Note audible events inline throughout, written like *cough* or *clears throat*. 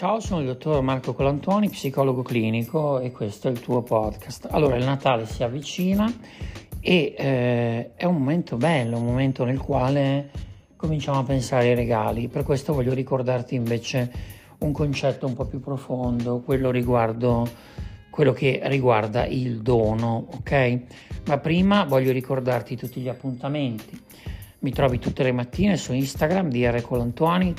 Ciao, sono il dottor Marco Colantoni, psicologo clinico e questo è il tuo podcast. Allora, il Natale si avvicina e eh, è un momento bello, un momento nel quale cominciamo a pensare ai regali. Per questo voglio ricordarti invece un concetto un po' più profondo, quello riguardo quello che riguarda il dono, ok? Ma prima voglio ricordarti tutti gli appuntamenti. Mi trovi tutte le mattine su Instagram di R Colantoni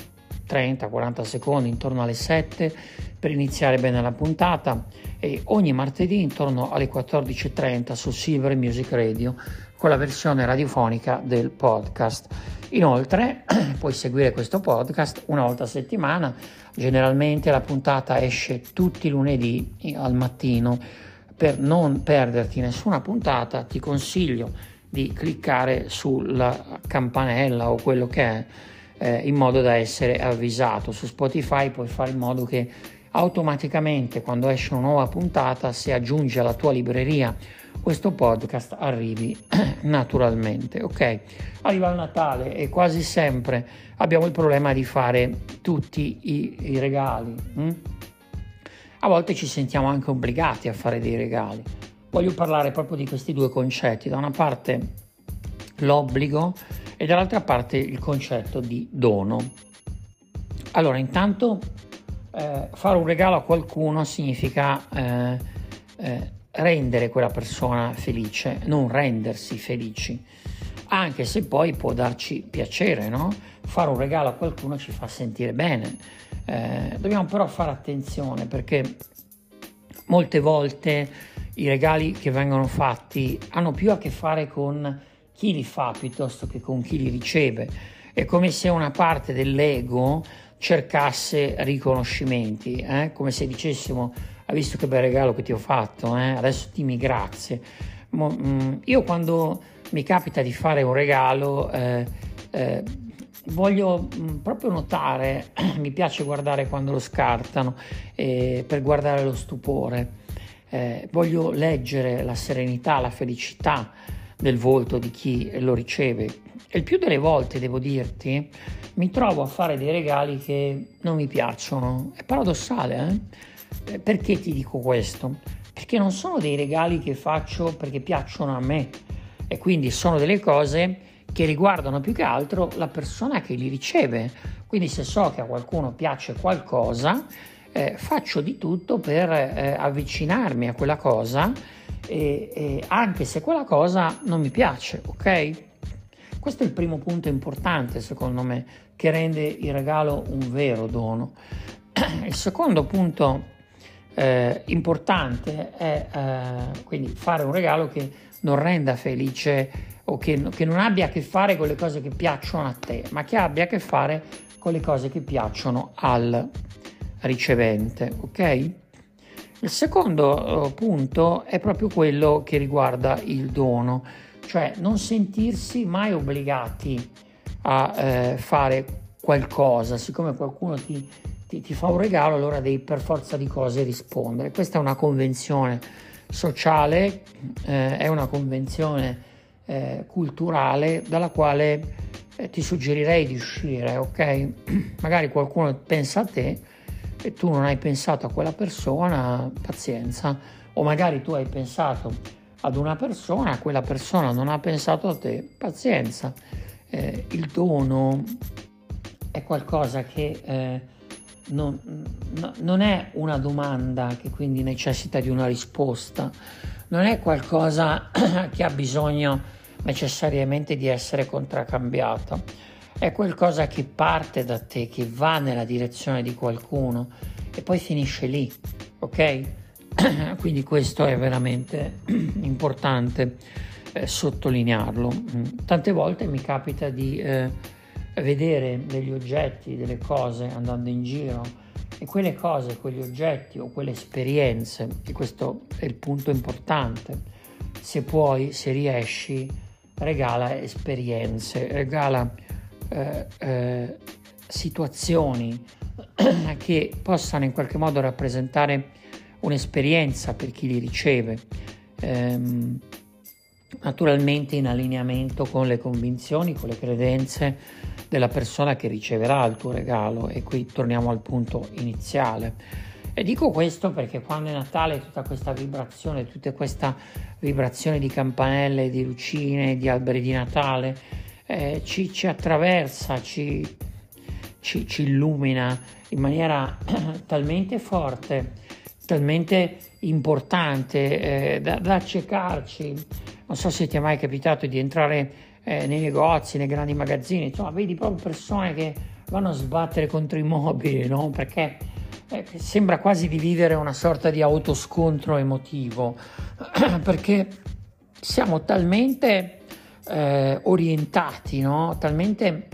30-40 secondi intorno alle 7 per iniziare bene la puntata e ogni martedì intorno alle 14.30 su Silver Music Radio con la versione radiofonica del podcast. Inoltre *clears throat* puoi seguire questo podcast una volta a settimana, generalmente la puntata esce tutti i lunedì al mattino. Per non perderti nessuna puntata ti consiglio di cliccare sulla campanella o quello che è eh, in modo da essere avvisato. Su Spotify puoi fare in modo che automaticamente quando esce una nuova puntata si aggiunge alla tua libreria questo podcast arrivi *clears throat* naturalmente ok arriva il Natale e quasi sempre abbiamo il problema di fare tutti i, i regali hm? a volte ci sentiamo anche obbligati a fare dei regali voglio parlare proprio di questi due concetti da una parte l'obbligo e dall'altra parte il concetto di dono. Allora, intanto eh, fare un regalo a qualcuno significa eh, eh, rendere quella persona felice, non rendersi felici, anche se poi può darci piacere, no? Fare un regalo a qualcuno ci fa sentire bene. Eh, dobbiamo però fare attenzione perché molte volte i regali che vengono fatti hanno più a che fare con chi li fa piuttosto che con chi li riceve. È come se una parte dell'ego cercasse riconoscimenti, eh? come se dicessimo, hai visto che bel regalo che ti ho fatto, eh? adesso dimmi grazie. Mo, mh, mm, io quando mi capita di fare un regalo, eh, eh, voglio mm, proprio notare, *clears throat* mi piace guardare quando lo scartano, eh, per guardare lo stupore, eh, voglio leggere la serenità, la felicità, del volto di chi lo riceve. E il più delle volte, devo dirti, mi trovo a fare dei regali che non mi piacciono. È paradossale, eh? Perché ti dico questo? Perché non sono dei regali che faccio perché piacciono a me e quindi sono delle cose che riguardano più che altro la persona che li riceve. Quindi se so che a qualcuno piace qualcosa, eh, faccio di tutto per eh, avvicinarmi a quella cosa e, e anche se quella cosa non mi piace, ok? Questo è il primo punto importante, secondo me, che rende il regalo un vero dono. *clears throat* Il secondo punto eh, importante è eh, quindi fare un regalo che non renda felice o che, che, non abbia a che fare con le cose che piacciono a te, ma che abbia a che fare con le cose che piacciono al ricevente, ok? Il secondo eh, punto è proprio quello che riguarda il dono, cioè non sentirsi mai obbligati a eh, fare qualcosa, siccome qualcuno ti, ti, ti, fa un regalo, allora devi per forza di cose rispondere. Questa è una convenzione sociale, eh, è una convenzione eh, culturale dalla quale eh, ti suggerirei di uscire, ok? *clears throat* Magari qualcuno pensa a te e tu non hai pensato a quella persona, pazienza, o magari tu hai pensato ad una persona, quella persona non ha pensato a te, pazienza. Eh, il dono è qualcosa che eh, non, no, non è una domanda che quindi necessita di una risposta, non è qualcosa *clears throat* che ha bisogno necessariamente di essere contraccambiata è qualcosa che parte da te, che va nella direzione di qualcuno e poi finisce lì, ok? *clears throat* Quindi questo è veramente *clears throat* importante eh, sottolinearlo. Mm, tante volte mi capita di eh, vedere degli oggetti, delle cose andando in giro e quelle cose, quegli oggetti o quelle esperienze, e questo è il punto importante, se puoi, se riesci, regala esperienze, regala eh, eh, situazioni *clears throat* che possano in qualche modo rappresentare un'esperienza per chi li riceve. Ehm, naturalmente in allineamento con le convinzioni, con le credenze della persona che riceverà il tuo regalo e qui torniamo al punto iniziale. E dico questo perché quando è Natale tutta questa vibrazione, tutta questa vibrazione di campanelle, di lucine, di alberi di Natale eh, ci, ci, attraversa, ci, ci, ci illumina in maniera *clears throat* talmente forte, talmente importante eh, da, da accecarci. Non so se ti è mai capitato di entrare eh, nei negozi, nei grandi magazzini, insomma, vedi proprio persone che vanno a sbattere contro i mobili, no? Perché eh, sembra quasi di vivere una sorta di autoscontro emotivo, *clears throat* perché siamo talmente eh, orientati, no? talmente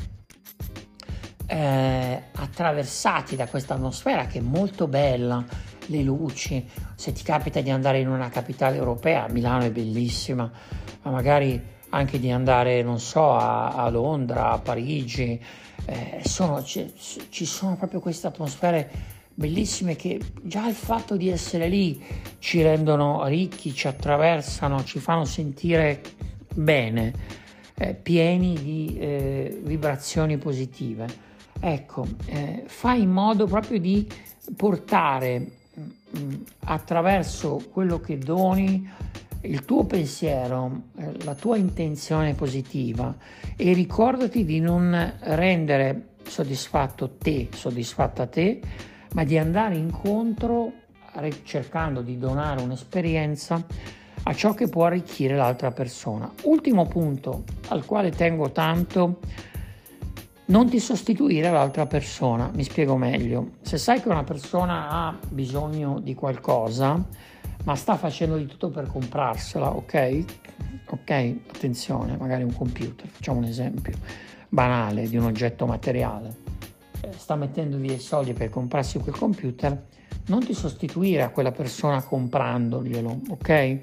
eh, attraversati da questa atmosfera che è molto bella, le luci, se ti capita di andare in una capitale europea, Milano è bellissima, ma magari anche di andare, non so, a, a Londra, a Parigi, eh, sono, ci, ci sono proprio queste atmosfere bellissime che già il fatto di essere lì ci rendono ricchi, ci attraversano, ci fanno sentire bene, eh, pieni di eh, vibrazioni positive. Ecco, eh, fai in modo proprio di portare mh, mm, attraverso quello che doni il tuo pensiero, eh, la tua intenzione positiva e ricordati di non rendere soddisfatto te, soddisfatta te, ma di andare incontro cercando di donare un'esperienza a ciò che può arricchire l'altra persona. Ultimo punto al quale tengo tanto non ti sostituire all'altra persona. Mi spiego meglio. Se sai che una persona ha bisogno di qualcosa, ma sta facendo di tutto per comprarsela, ok? Ok, attenzione, magari un computer, facciamo un esempio banale di un oggetto materiale. Eh, sta mettendo via i soldi per comprarsi quel computer, non ti sostituire a quella persona comprandoglielo, ok?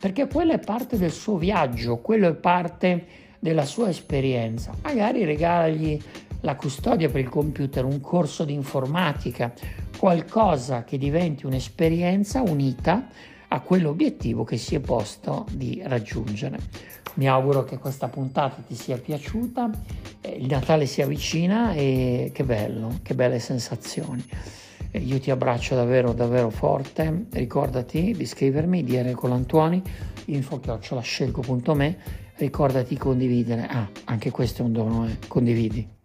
Perché quello è parte del suo viaggio, quello è parte della sua esperienza. Magari regalagli la custodia per il computer, un corso di informatica, qualcosa che diventi un'esperienza unita a quell'obiettivo che si è posto di raggiungere. Mi auguro che questa puntata ti sia piaciuta, il Natale si avvicina e che bello, che belle sensazioni. Io ti abbraccio davvero davvero forte, ricordati di scrivermi di R Colantuoni, info-scelgo.me Ricordati di condividere. Ah, anche questo è un dono, eh. condividi.